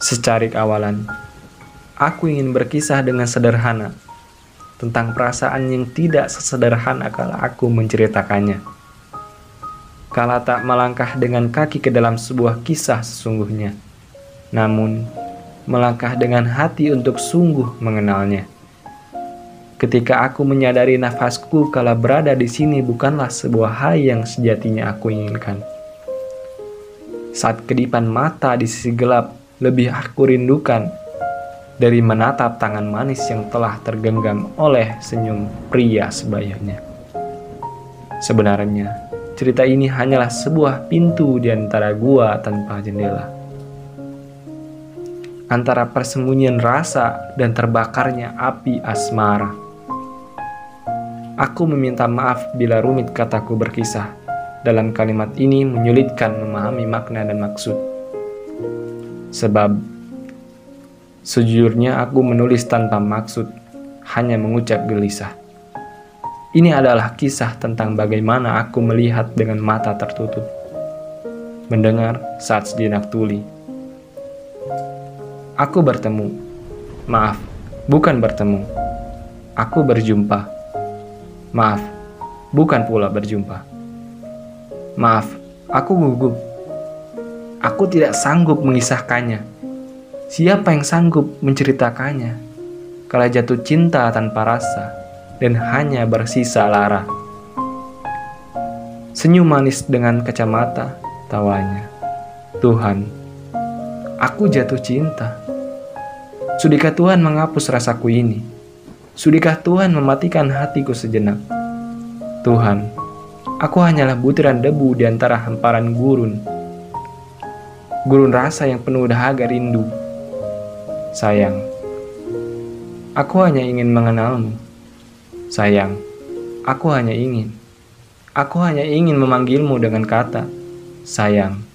Secarik awalan, aku ingin berkisah dengan sederhana tentang perasaan yang tidak sesederhana kalau aku menceritakannya. Kala tak melangkah dengan kaki ke dalam sebuah kisah sesungguhnya, namun melangkah dengan hati untuk sungguh mengenalnya. Ketika aku menyadari nafasku kala berada di sini bukanlah sebuah hal yang sejatinya aku inginkan. Saat kedipan mata di sisi gelap lebih aku rindukan dari menatap tangan manis yang telah tergenggam oleh senyum pria sebayanya. Sebenarnya, cerita ini hanyalah sebuah pintu di antara gua tanpa jendela. Antara persembunyian rasa dan terbakarnya api asmara. Aku meminta maaf bila rumit kataku berkisah. Dalam kalimat ini menyulitkan memahami makna dan maksud. Sebab sejujurnya aku menulis tanpa maksud, hanya mengucap gelisah. Ini adalah kisah tentang bagaimana aku melihat dengan mata tertutup, mendengar saat sejenak tuli. Aku bertemu, maaf, bukan bertemu. Aku berjumpa, maaf, bukan pula berjumpa. Maaf, aku gugup Aku tidak sanggup mengisahkannya. Siapa yang sanggup menceritakannya? Kalau jatuh cinta tanpa rasa dan hanya bersisa lara. Senyum manis dengan kacamata tawanya. Tuhan, aku jatuh cinta. Sudikah Tuhan menghapus rasaku ini? Sudikah Tuhan mematikan hatiku sejenak? Tuhan, aku hanyalah butiran debu di antara hamparan gurun gurun rasa yang penuh dahaga rindu. Sayang, aku hanya ingin mengenalmu. Sayang, aku hanya ingin. Aku hanya ingin memanggilmu dengan kata sayang.